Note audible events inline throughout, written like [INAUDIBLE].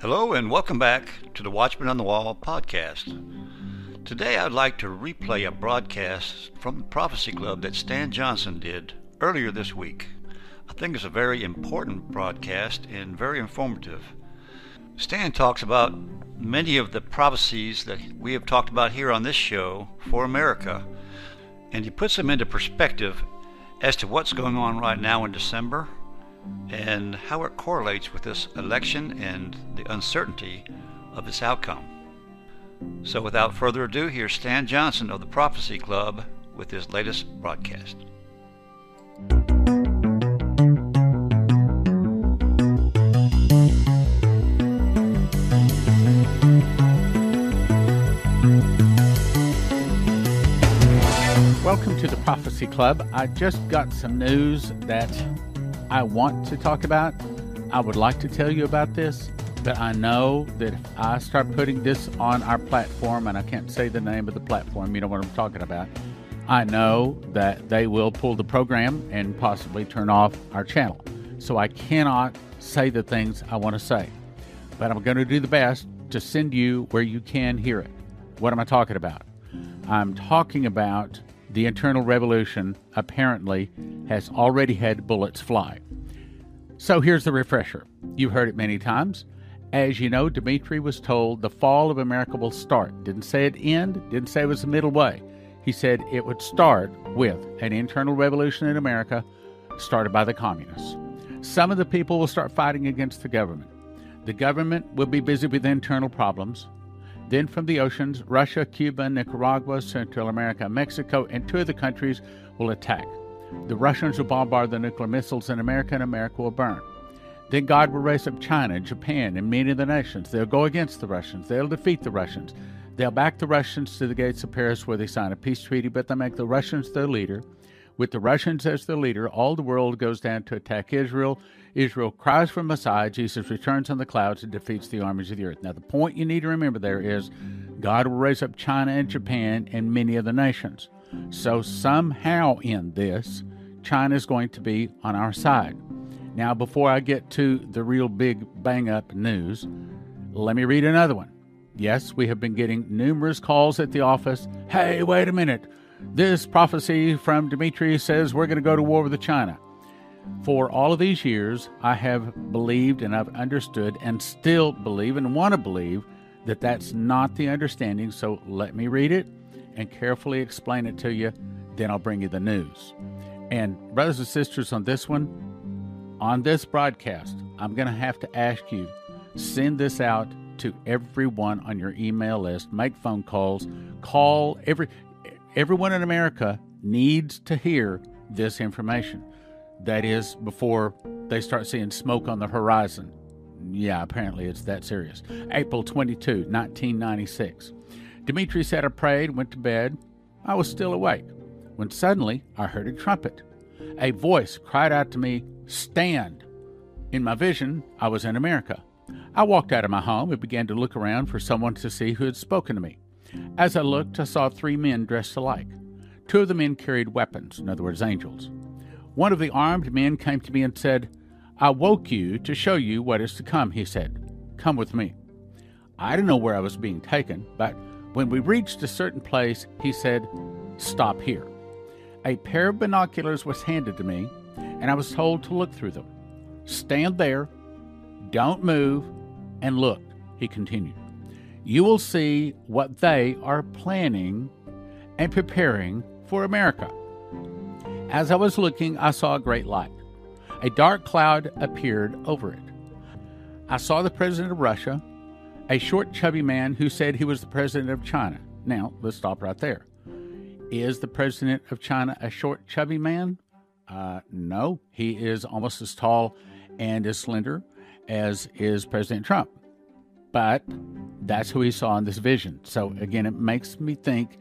Hello, and welcome back to the Watchman on the Wall podcast. Today, I'd like to replay a broadcast from the Prophecy Club that Stan Johnson did earlier this week. I think it's a very important broadcast and very informative. Stan talks about many of the prophecies that we have talked about here on this show for America, and he puts them into perspective as to what's going on right now in December and how it correlates with this election and the uncertainty of its outcome. So, without further ado, here's Stan Johnson of the Prophecy Club with his latest broadcast. Welcome to the Prophecy Club. I just got some news that I want to talk about. I would like to tell you about this, but I know that if I start putting this on our platform, and I can't say the name of the platform, you know what I'm talking about, I know that they will pull the program and possibly turn off our channel. So I cannot say the things I want to say, but I'm going to do the best to send you where you can hear it. What am I talking about? I'm talking about the internal revolution apparently has already had bullets fly. So here's the refresher. You've heard it many times. As you know, Dmitri was told the fall of America will start. Didn't say it end, didn't say it was the middle way. He said it would start with an internal revolution in America started by the communists. Some of the people will start fighting against the government. The government will be busy with internal problems. Then from the oceans, Russia, Cuba, Nicaragua, Central America, Mexico, and two other countries will attack. The Russians will bombard the nuclear missiles in America, and America will burn. Then God will raise up China, Japan, and many of the nations. They'll go against the Russians. They'll defeat the Russians. They'll back the Russians to the gates of Paris where they sign a peace treaty, but they'll make the Russians their leader. With the Russians as the leader, all the world goes down to attack Israel. Israel cries for Messiah. Jesus returns on the clouds and defeats the armies of the earth. Now, the point you need to remember there is God will raise up China and Japan and many other nations. So, somehow in this, China is going to be on our side. Now, before I get to the real big bang up news, let me read another one. Yes, we have been getting numerous calls at the office. Hey, wait a minute. This prophecy from Dmitri says we're going to go to war with China. For all of these years, I have believed and I've understood and still believe and want to believe that that's not the understanding. So let me read it and carefully explain it to you. Then I'll bring you the news. And, brothers and sisters, on this one, on this broadcast, I'm going to have to ask you send this out to everyone on your email list, make phone calls, call every everyone in America needs to hear this information. That is before they start seeing smoke on the horizon. Yeah, apparently it's that serious. April 22, 1996. Dmitri said I prayed, went to bed. I was still awake when suddenly I heard a trumpet. A voice cried out to me, Stand! In my vision, I was in America. I walked out of my home and began to look around for someone to see who had spoken to me. As I looked, I saw three men dressed alike. Two of the men carried weapons, in other words, angels. One of the armed men came to me and said, I woke you to show you what is to come, he said. Come with me. I didn't know where I was being taken, but when we reached a certain place, he said, Stop here. A pair of binoculars was handed to me, and I was told to look through them. Stand there, don't move, and look, he continued. You will see what they are planning and preparing for America. As I was looking, I saw a great light. A dark cloud appeared over it. I saw the president of Russia, a short, chubby man who said he was the president of China. Now, let's stop right there. Is the president of China a short, chubby man? Uh, no, he is almost as tall and as slender as is President Trump. But that's who he saw in this vision. So again, it makes me think,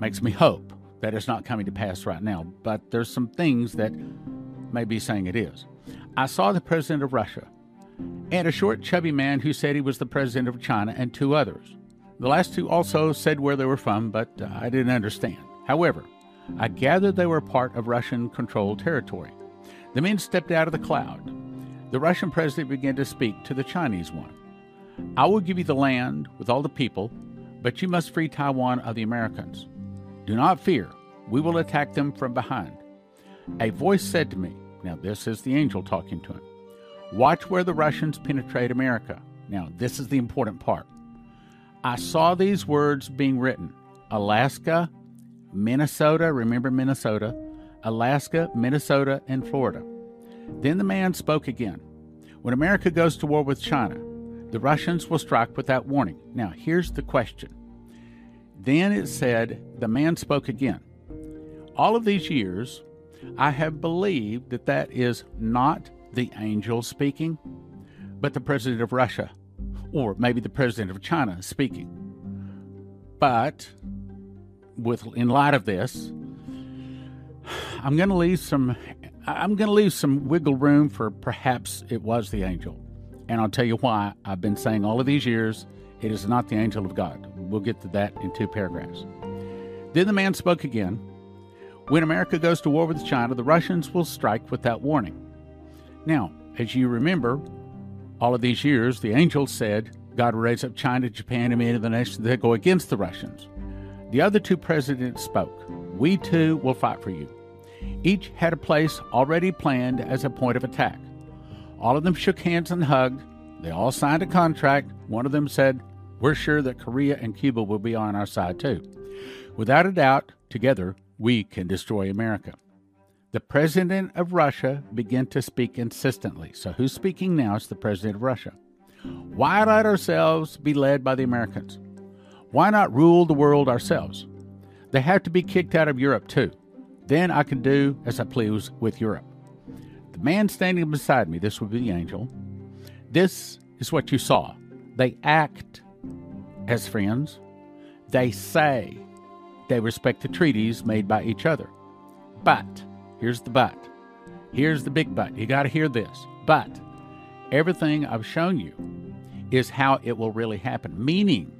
makes me hope that it's not coming to pass right now. But there's some things that may be saying it is. I saw the president of Russia and a short, chubby man who said he was the president of China and two others. The last two also said where they were from, but uh, I didn't understand. However, I gathered they were part of Russian controlled territory. The men stepped out of the cloud. The Russian president began to speak to the Chinese one. I will give you the land with all the people, but you must free Taiwan of the Americans. Do not fear, we will attack them from behind. A voice said to me, Now this is the angel talking to him, Watch where the Russians penetrate America. Now, this is the important part. I saw these words being written Alaska, Minnesota, remember Minnesota, Alaska, Minnesota, and Florida. Then the man spoke again. When America goes to war with China, the Russians will strike without warning. Now, here's the question. Then it said, the man spoke again. All of these years, I have believed that that is not the angel speaking, but the president of Russia, or maybe the president of China speaking. But with in light of this, I'm going to leave some I'm going to leave some wiggle room for perhaps it was the angel. And I'll tell you why I've been saying all of these years it is not the angel of God. We'll get to that in two paragraphs. Then the man spoke again. When America goes to war with China, the Russians will strike without warning. Now, as you remember, all of these years, the angel said God will raise up China, Japan, and many of the nations that go against the Russians. The other two presidents spoke. We too will fight for you. Each had a place already planned as a point of attack. All of them shook hands and hugged. They all signed a contract. One of them said, We're sure that Korea and Cuba will be on our side too. Without a doubt, together, we can destroy America. The president of Russia began to speak insistently. So, who's speaking now? It's the president of Russia. Why let ourselves be led by the Americans? Why not rule the world ourselves? They have to be kicked out of Europe too. Then I can do as I please with Europe. The man standing beside me, this would be the angel, this is what you saw. They act as friends, they say they respect the treaties made by each other. But, here's the but. Here's the big but. You got to hear this. But, everything I've shown you is how it will really happen. Meaning,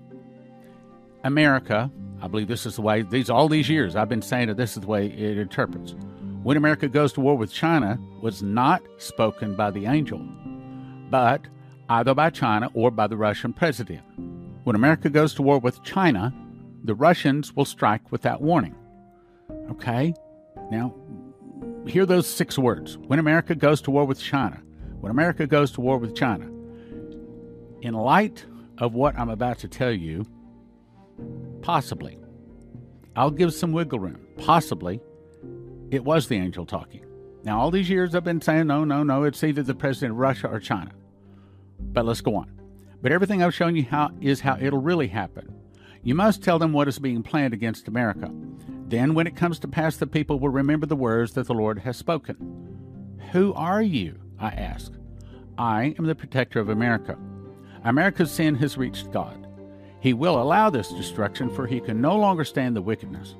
America, I believe this is the way, these all these years I've been saying that this is the way it interprets. When America goes to war with China was not spoken by the angel, but either by China or by the Russian president. When America goes to war with China, the Russians will strike without warning. Okay? Now, hear those six words. When America goes to war with China, when America goes to war with China, in light of what I'm about to tell you, possibly, I'll give some wiggle room. Possibly, it was the angel talking. Now, all these years I've been saying, no, no, no, it's either the president of Russia or China. But let's go on. But everything I've shown you how is how it'll really happen. You must tell them what is being planned against America. Then, when it comes to pass, the people will remember the words that the Lord has spoken. Who are you? I ask. I am the protector of America. America's sin has reached God. He will allow this destruction, for he can no longer stand the wickedness.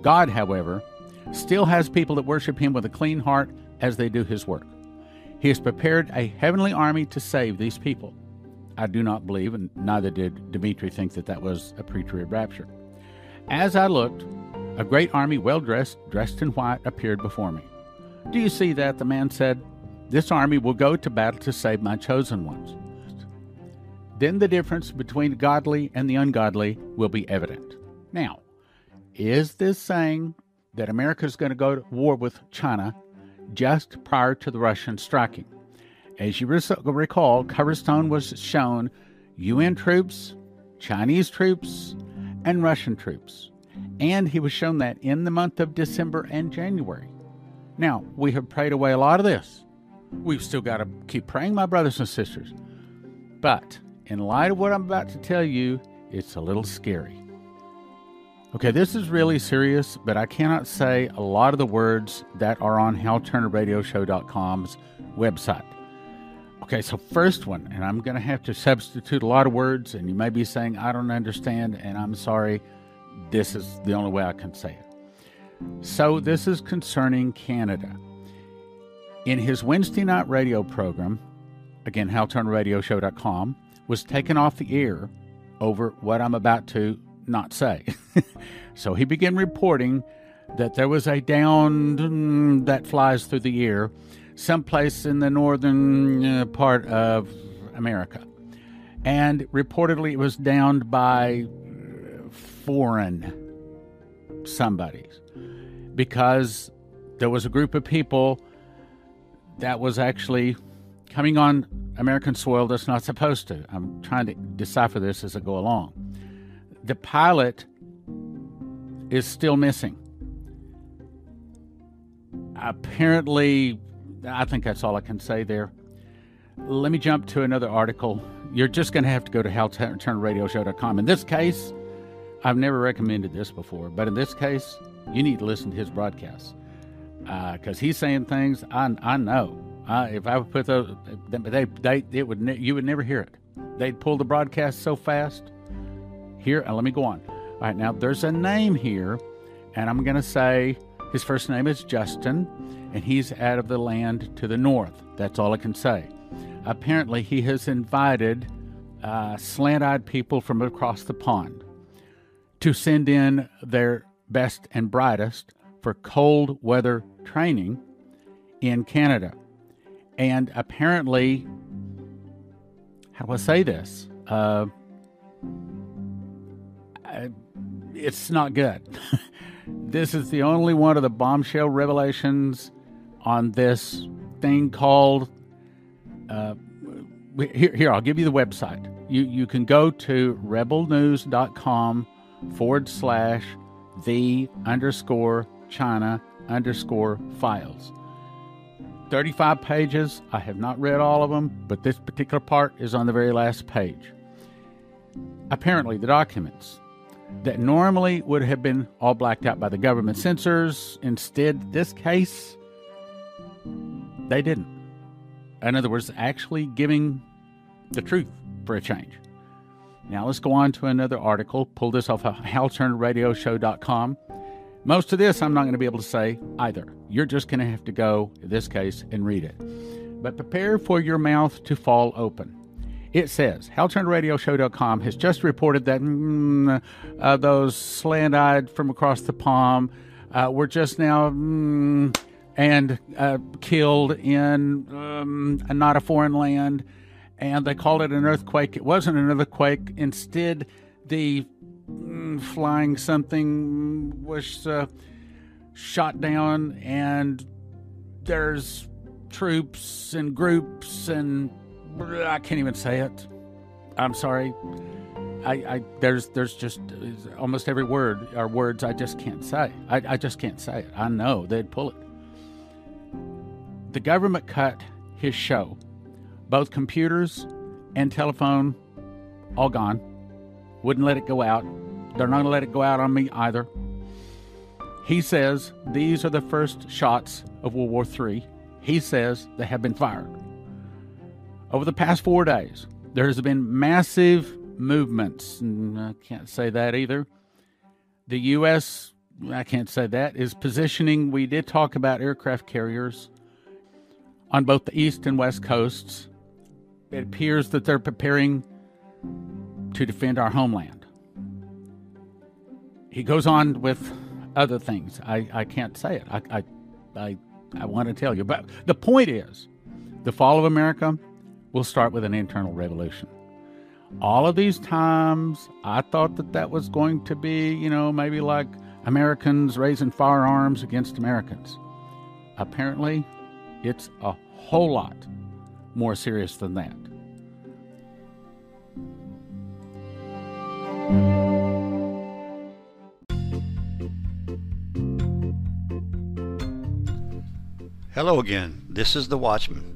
God, however, still has people that worship him with a clean heart as they do his work. He has prepared a heavenly army to save these people. I do not believe, and neither did Dmitri think that that was a pre trib rapture. As I looked, a great army, well dressed, dressed in white, appeared before me. Do you see that? The man said. This army will go to battle to save my chosen ones. Then the difference between the godly and the ungodly will be evident. Now, is this saying that America is going to go to war with China just prior to the Russian striking? As you recall, Coverstone was shown UN troops Chinese troops and Russian troops. And he was shown that in the month of December and January. Now, we have prayed away a lot of this. We've still got to keep praying, my brothers and sisters. But in light of what I'm about to tell you, it's a little scary. Okay, this is really serious, but I cannot say a lot of the words that are on HalTurnerRadioShow.com's website. Okay, so first one, and I'm going to have to substitute a lot of words, and you may be saying, I don't understand, and I'm sorry. This is the only way I can say it. So, this is concerning Canada. In his Wednesday night radio program, again, HalTurnerRadioShow.com, was taken off the air over what I'm about to not say. [LAUGHS] so he began reporting that there was a down mm, that flies through the air someplace in the northern uh, part of America. And reportedly it was downed by foreign somebodies because there was a group of people that was actually coming on American soil that's not supposed to. I'm trying to decipher this as I go along. The pilot is still missing. Apparently, I think that's all I can say there. Let me jump to another article. You're just going to have to go to HalTurnerRadioShow.com. In this case, I've never recommended this before, but in this case, you need to listen to his broadcasts because uh, he's saying things I, I know. Uh, if I would put those, they, they, it would, ne- you would never hear it. They'd pull the broadcast so fast. Here, uh, let me go on. All right, now there's a name here, and I'm going to say his first name is Justin, and he's out of the land to the north. That's all I can say. Apparently, he has invited uh, slant eyed people from across the pond to send in their best and brightest for cold weather training in Canada. And apparently, how do I say this? Uh, it's not good. [LAUGHS] this is the only one of the bombshell revelations on this thing called. Uh, here, here, I'll give you the website. You, you can go to rebelnews.com forward slash the underscore China underscore files. 35 pages. I have not read all of them, but this particular part is on the very last page. Apparently, the documents that normally would have been all blacked out by the government censors, instead, this case, they didn't. In other words, actually giving the truth for a change. Now let's go on to another article. Pull this off of HalTurnerRadioShow.com. Most of this I'm not going to be able to say either. You're just going to have to go, in this case, and read it. But prepare for your mouth to fall open. It says, HalTurnerRadioShow.com has just reported that mm, uh, those slant eyed from across the palm uh, were just now mm, and uh, killed in um, not a foreign land. And they called it an earthquake. It wasn't an earthquake. Instead, the Mm, flying something was uh, shot down, and there's troops and groups, and I can't even say it. I'm sorry. I, I there's there's just almost every word are words I just can't say. I, I just can't say it. I know they'd pull it. The government cut his show, both computers and telephone, all gone wouldn't let it go out. They're not to let it go out on me either. He says these are the first shots of World War III. He says they have been fired. Over the past four days, there has been massive movements. I can't say that either. The U.S., I can't say that, is positioning. We did talk about aircraft carriers on both the east and west coasts. It appears that they're preparing to defend our homeland. He goes on with other things. I, I can't say it. I, I, I, I want to tell you. But the point is the fall of America we'll start with an internal revolution. All of these times, I thought that that was going to be, you know, maybe like Americans raising firearms against Americans. Apparently, it's a whole lot more serious than that. Hello again. This is The Watchman.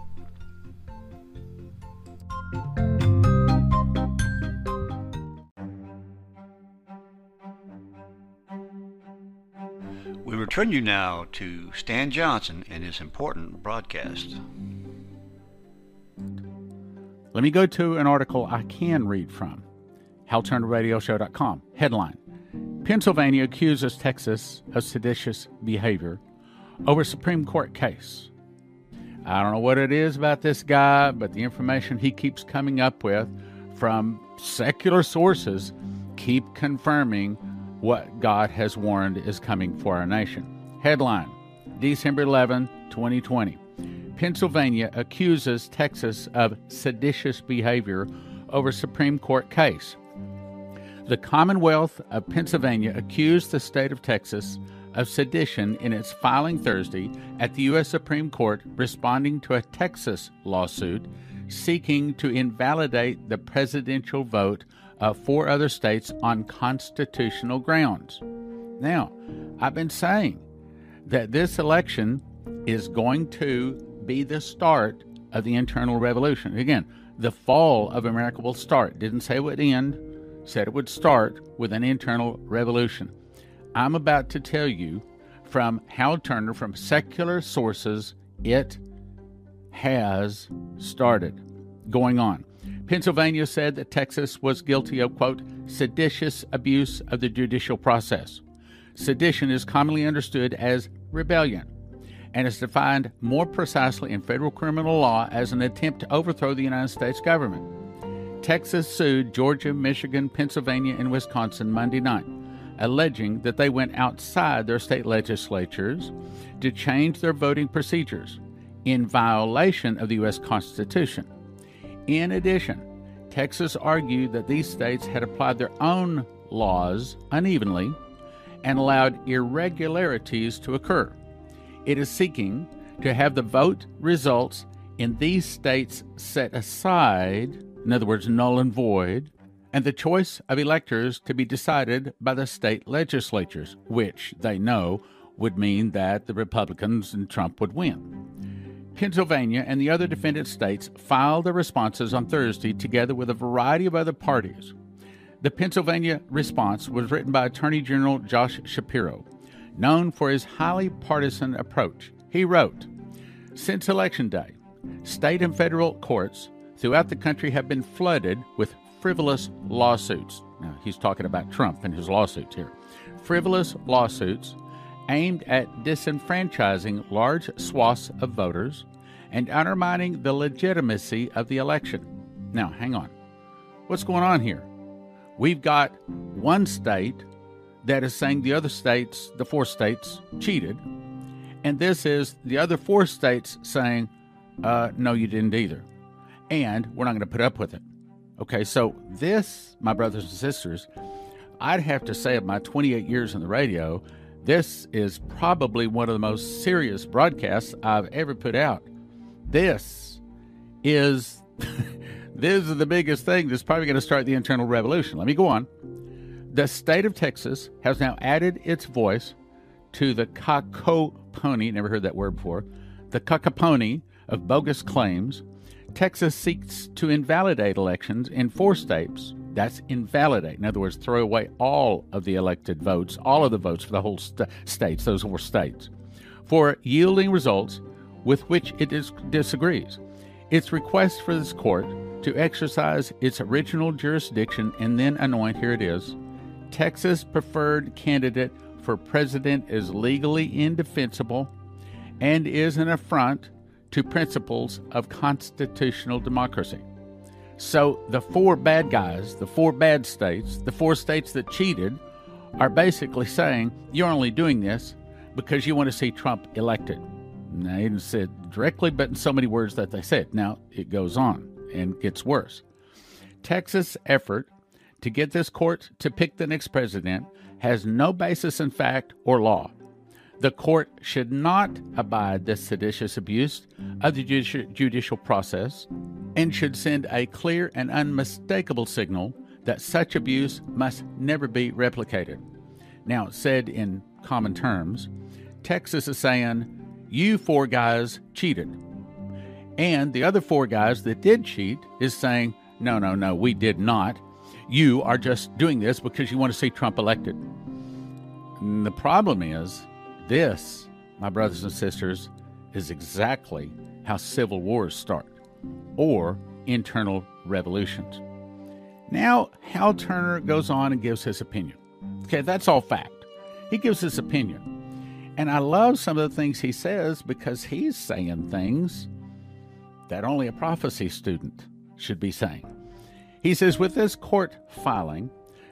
We return you now to Stan Johnson and his important broadcast. Let me go to an article I can read from HalTurnerRadioShow.com. Headline Pennsylvania accuses Texas of seditious behavior over Supreme Court case. I don't know what it is about this guy, but the information he keeps coming up with from secular sources keep confirming what God has warned is coming for our nation. Headline December 11, 2020. Pennsylvania accuses Texas of seditious behavior over Supreme Court case. The Commonwealth of Pennsylvania accused the state of Texas of sedition in its filing Thursday at the U.S. Supreme Court responding to a Texas lawsuit seeking to invalidate the presidential vote of four other states on constitutional grounds. Now, I've been saying that this election is going to be the start of the internal revolution. Again, the fall of America will start. Didn't say it would end, said it would start with an internal revolution. I'm about to tell you from Hal Turner from secular sources, it has started going on. Pennsylvania said that Texas was guilty of, quote, seditious abuse of the judicial process. Sedition is commonly understood as rebellion and is defined more precisely in federal criminal law as an attempt to overthrow the United States government. Texas sued Georgia, Michigan, Pennsylvania, and Wisconsin Monday night, alleging that they went outside their state legislatures to change their voting procedures in violation of the U.S. Constitution. In addition, Texas argued that these states had applied their own laws unevenly and allowed irregularities to occur. It is seeking to have the vote results in these states set aside, in other words, null and void, and the choice of electors to be decided by the state legislatures, which they know would mean that the Republicans and Trump would win. Pennsylvania and the other defendant states filed their responses on Thursday together with a variety of other parties. The Pennsylvania response was written by Attorney General Josh Shapiro, known for his highly partisan approach. He wrote Since Election Day, state and federal courts throughout the country have been flooded with frivolous lawsuits. Now, he's talking about Trump and his lawsuits here. Frivolous lawsuits aimed at disenfranchising large swaths of voters and undermining the legitimacy of the election. Now, hang on. What's going on here? We've got one state that is saying the other states, the four states, cheated. And this is the other four states saying, uh, no, you didn't either. And we're not going to put up with it. Okay, so this, my brothers and sisters, I'd have to say, of my 28 years in the radio, this is probably one of the most serious broadcasts I've ever put out. This is [LAUGHS] this is the biggest thing that's probably going to start the internal revolution. Let me go on. The state of Texas has now added its voice to the cacophony, never heard that word before, the cacophony of bogus claims. Texas seeks to invalidate elections in four states. That's invalidate. In other words, throw away all of the elected votes, all of the votes for the whole st- states, those four states, for yielding results with which it dis- disagrees. Its request for this court to exercise its original jurisdiction and then anoint, here it is, Texas preferred candidate for president is legally indefensible and is an affront to principles of constitutional democracy. So the four bad guys, the four bad states, the four states that cheated, are basically saying you're only doing this because you want to see Trump elected. Now, he didn't say it directly, but in so many words that they said. Now, it goes on and gets worse. Texas' effort to get this court to pick the next president has no basis in fact or law. The court should not abide the seditious abuse of the judicial process and should send a clear and unmistakable signal that such abuse must never be replicated. Now, said in common terms, Texas is saying, You four guys cheated. And the other four guys that did cheat is saying, No, no, no, we did not. You are just doing this because you want to see Trump elected. And the problem is, this, my brothers and sisters, is exactly how civil wars start or internal revolutions. Now, Hal Turner goes on and gives his opinion. Okay, that's all fact. He gives his opinion. And I love some of the things he says because he's saying things that only a prophecy student should be saying. He says, with this court filing,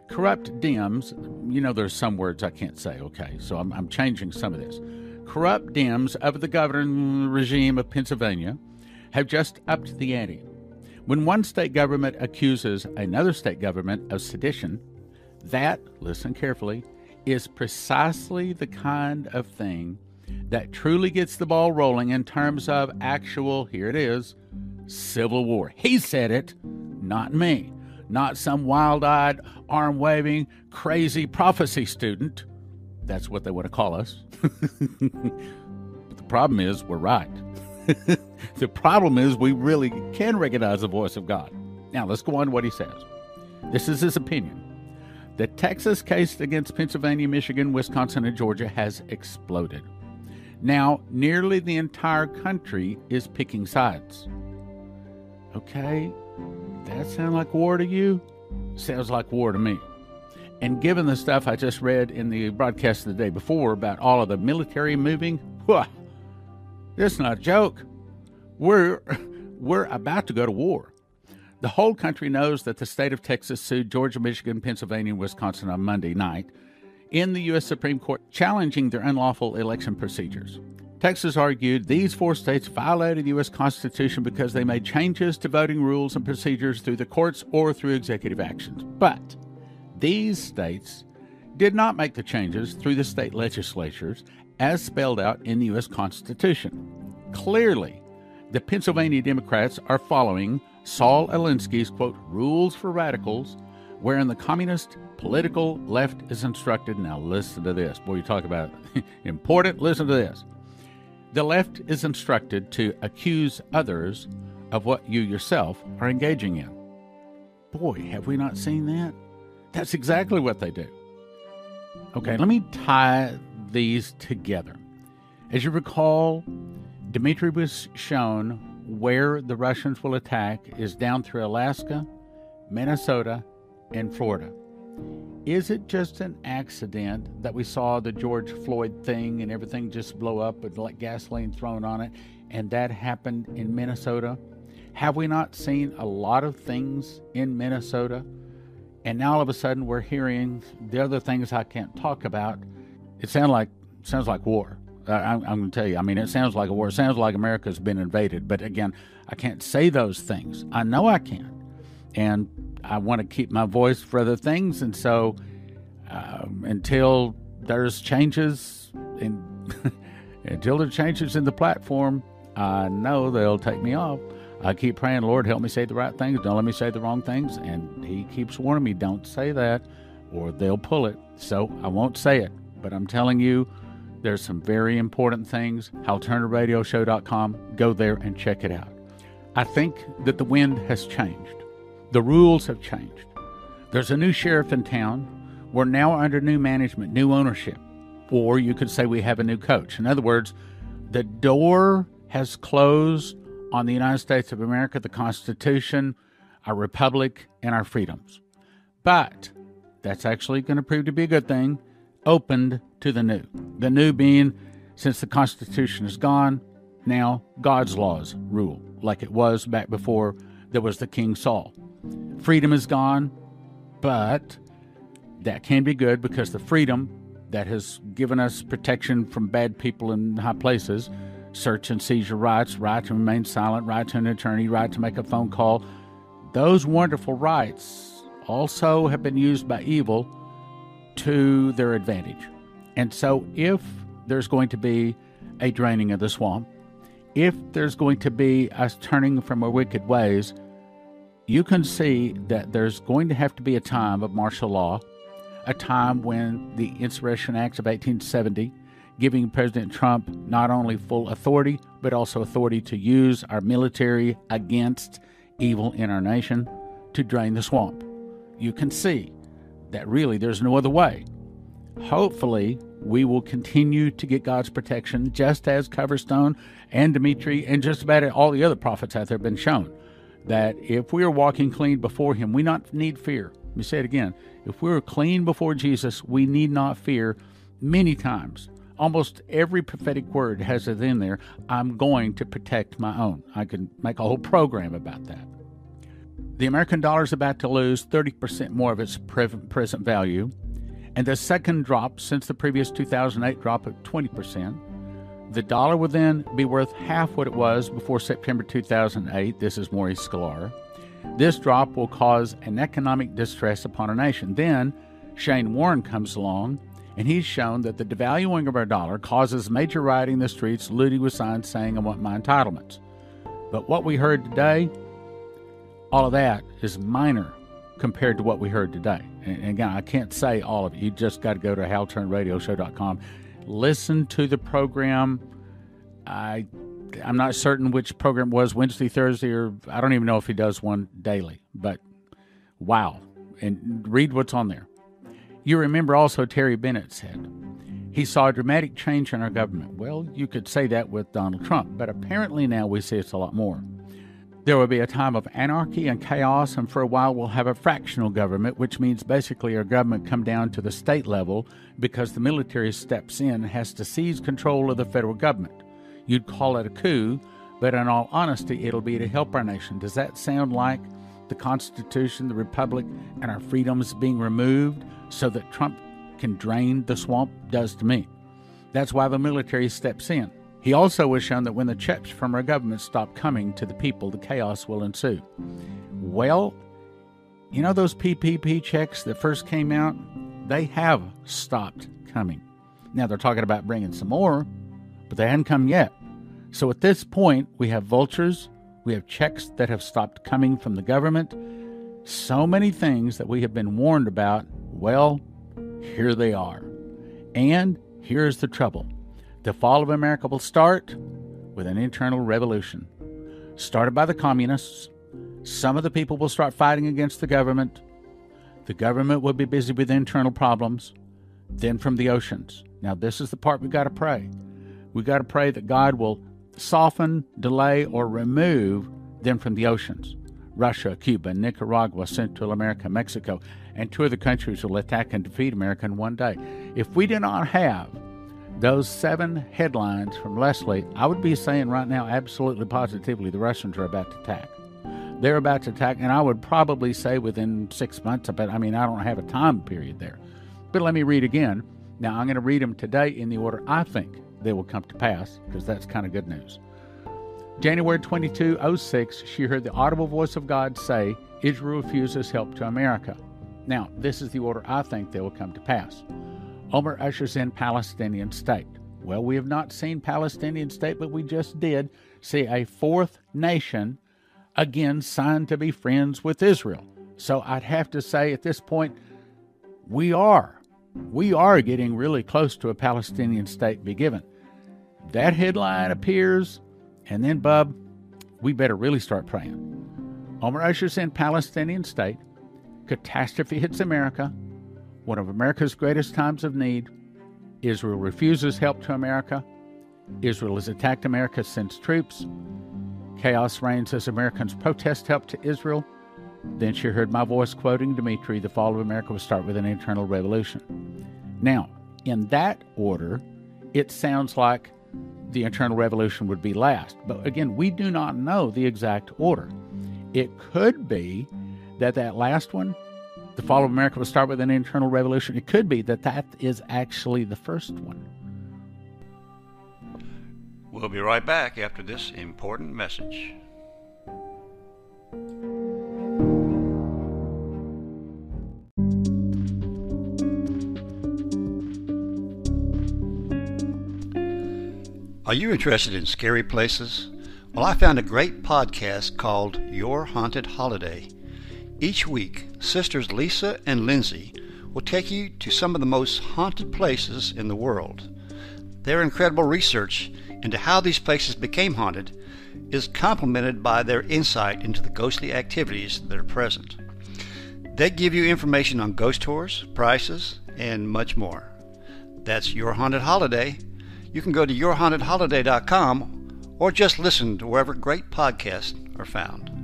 corrupt Dems, you know, there's some words I can't say, okay, so I'm, I'm changing some of this. Corrupt Dems of the governing regime of Pennsylvania have just upped the ante. When one state government accuses another state government of sedition, that, listen carefully, is precisely the kind of thing that truly gets the ball rolling in terms of actual, here it is, civil war. He said it, not me, not some wild eyed, arm waving, crazy prophecy student. That's what they want to call us. [LAUGHS] but the problem is, we're right. [LAUGHS] the problem is we really can recognize the voice of God. Now, let's go on to what he says. This is his opinion. The Texas case against Pennsylvania, Michigan, Wisconsin, and Georgia has exploded. Now, nearly the entire country is picking sides. Okay, that sound like war to you? Sounds like war to me. And given the stuff I just read in the broadcast the day before about all of the military moving, whew, this is not a joke. We're, [LAUGHS] we're about to go to war. The whole country knows that the state of Texas sued Georgia, Michigan, Pennsylvania, and Wisconsin on Monday night in the U.S. Supreme Court challenging their unlawful election procedures. Texas argued these four states violated the U.S. Constitution because they made changes to voting rules and procedures through the courts or through executive actions. But these states did not make the changes through the state legislatures as spelled out in the U.S. Constitution. Clearly, the Pennsylvania Democrats are following Saul Alinsky's quote, rules for radicals, wherein the communist political left is instructed. Now, listen to this. Boy, you talk about [LAUGHS] important. Listen to this. The left is instructed to accuse others of what you yourself are engaging in. Boy, have we not seen that? That's exactly what they do. Okay, let me tie these together. As you recall, Dmitry was shown where the Russians will attack is down through Alaska, Minnesota, and Florida. Is it just an accident that we saw the George Floyd thing and everything just blow up with like gasoline thrown on it, and that happened in Minnesota? Have we not seen a lot of things in Minnesota? And now all of a sudden we're hearing the other things I can't talk about it sounds like sounds like war. I, am going to tell you. I mean, it sounds like a war. It sounds like America's been invaded. But again, I can't say those things. I know I can, and I want to keep my voice for other things. And so, um, until there's changes in [LAUGHS] until there changes in the platform, I know they'll take me off. I keep praying, Lord, help me say the right things. Don't let me say the wrong things. And He keeps warning me, don't say that, or they'll pull it. So I won't say it. But I'm telling you, there's some very important things. HalTurnerRadioShow.com. Go there and check it out. I think that the wind has changed. The rules have changed. There's a new sheriff in town. We're now under new management, new ownership. Or you could say we have a new coach. In other words, the door has closed on the United States of America, the Constitution, our republic, and our freedoms. But that's actually going to prove to be a good thing opened to the new. The new being, since the Constitution is gone, now God's laws rule, like it was back before there was the King Saul. Freedom is gone, but that can be good because the freedom that has given us protection from bad people in high places search and seizure rights, right to remain silent, right to an attorney, right to make a phone call. Those wonderful rights also have been used by evil to their advantage. And so, if there's going to be a draining of the swamp, if there's going to be us turning from our wicked ways, you can see that there's going to have to be a time of martial law, a time when the Insurrection Acts of 1870, giving President Trump not only full authority, but also authority to use our military against evil in our nation to drain the swamp. You can see that really there's no other way. Hopefully, we will continue to get God's protection, just as Coverstone and Dimitri and just about all the other prophets out there have been shown. That if we are walking clean before Him, we not need fear. Let me say it again. If we are clean before Jesus, we need not fear many times. Almost every prophetic word has it in there. I'm going to protect my own. I can make a whole program about that. The American dollar is about to lose 30% more of its present value, and the second drop since the previous 2008 drop of 20%. The dollar will then be worth half what it was before September 2008. This is Maurice Sklar. This drop will cause an economic distress upon our nation. Then Shane Warren comes along, and he's shown that the devaluing of our dollar causes major rioting in the streets, looting with signs saying, I want my entitlements. But what we heard today, all of that is minor compared to what we heard today. And again, I can't say all of it. You just got to go to halturnerradioshow.com listen to the program. I I'm not certain which program was Wednesday, Thursday, or I don't even know if he does one daily. But wow, and read what's on there. You remember also Terry Bennett said he saw a dramatic change in our government. Well, you could say that with Donald Trump, but apparently now we see it's a lot more. There will be a time of anarchy and chaos, and for a while we'll have a fractional government, which means basically our government come down to the state level because the military steps in has to seize control of the federal government. You'd call it a coup, but in all honesty, it'll be to help our nation. Does that sound like the Constitution, the Republic, and our freedoms being removed so that Trump can drain the swamp? Does to me. That's why the military steps in. He also was shown that when the checks from our government stop coming to the people, the chaos will ensue. Well, you know those PPP checks that first came out? They have stopped coming. Now they're talking about bringing some more, but they hadn't come yet. So at this point, we have vultures, we have checks that have stopped coming from the government. So many things that we have been warned about. Well, here they are. And here's the trouble the fall of America will start with an internal revolution. Started by the communists, some of the people will start fighting against the government. The government will be busy with internal problems. Then from the oceans. Now, this is the part we've got to pray. We've got to pray that God will soften, delay, or remove them from the oceans. Russia, Cuba, Nicaragua, Central America, Mexico, and two other countries will attack and defeat America in one day. If we do not have those seven headlines from Leslie, I would be saying right now, absolutely positively, the Russians are about to attack. They're about to attack, and I would probably say within six months. But I mean, I don't have a time period there. But let me read again. Now, I'm going to read them today in the order I think they will come to pass, because that's kind of good news. January 22, 06, she heard the audible voice of God say, Israel refuses help to America. Now, this is the order I think they will come to pass. Olmert ushers in Palestinian state. Well, we have not seen Palestinian state, but we just did see a fourth nation again signed to be friends with Israel. So I'd have to say at this point, we are. We are getting really close to a Palestinian state be given. That headline appears, and then, Bub, we better really start praying. Olmert ushers in Palestinian state. Catastrophe hits America one of America's greatest times of need. Israel refuses help to America. Israel has attacked America, sends troops. Chaos reigns as Americans protest help to Israel. Then she heard my voice quoting Dimitri the fall of America will start with an internal revolution. Now, in that order, it sounds like the internal revolution would be last. But again, we do not know the exact order. It could be that that last one the fall of America will start with an internal revolution. It could be that that is actually the first one. We'll be right back after this important message. Are you interested in scary places? Well, I found a great podcast called Your Haunted Holiday. Each week, sisters Lisa and Lindsay will take you to some of the most haunted places in the world. Their incredible research into how these places became haunted is complemented by their insight into the ghostly activities that are present. They give you information on ghost tours, prices, and much more. That's Your Haunted Holiday you can go to yourhauntedholiday.com or just listen to wherever great podcasts are found.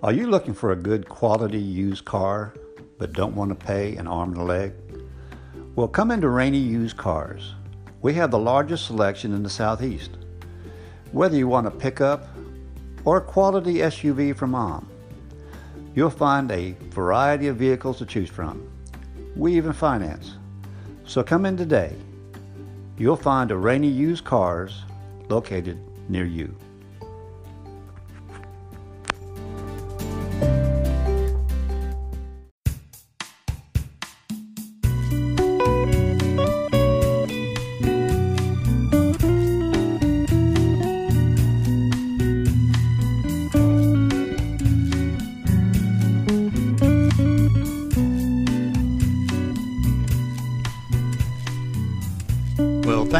Are you looking for a good quality used car but don't want to pay an arm and a leg? Well, come into Rainy Used Cars. We have the largest selection in the Southeast. Whether you want a pickup or a quality SUV from mom, you'll find a variety of vehicles to choose from. We even finance. So come in today. You'll find a Rainy Used Cars located near you.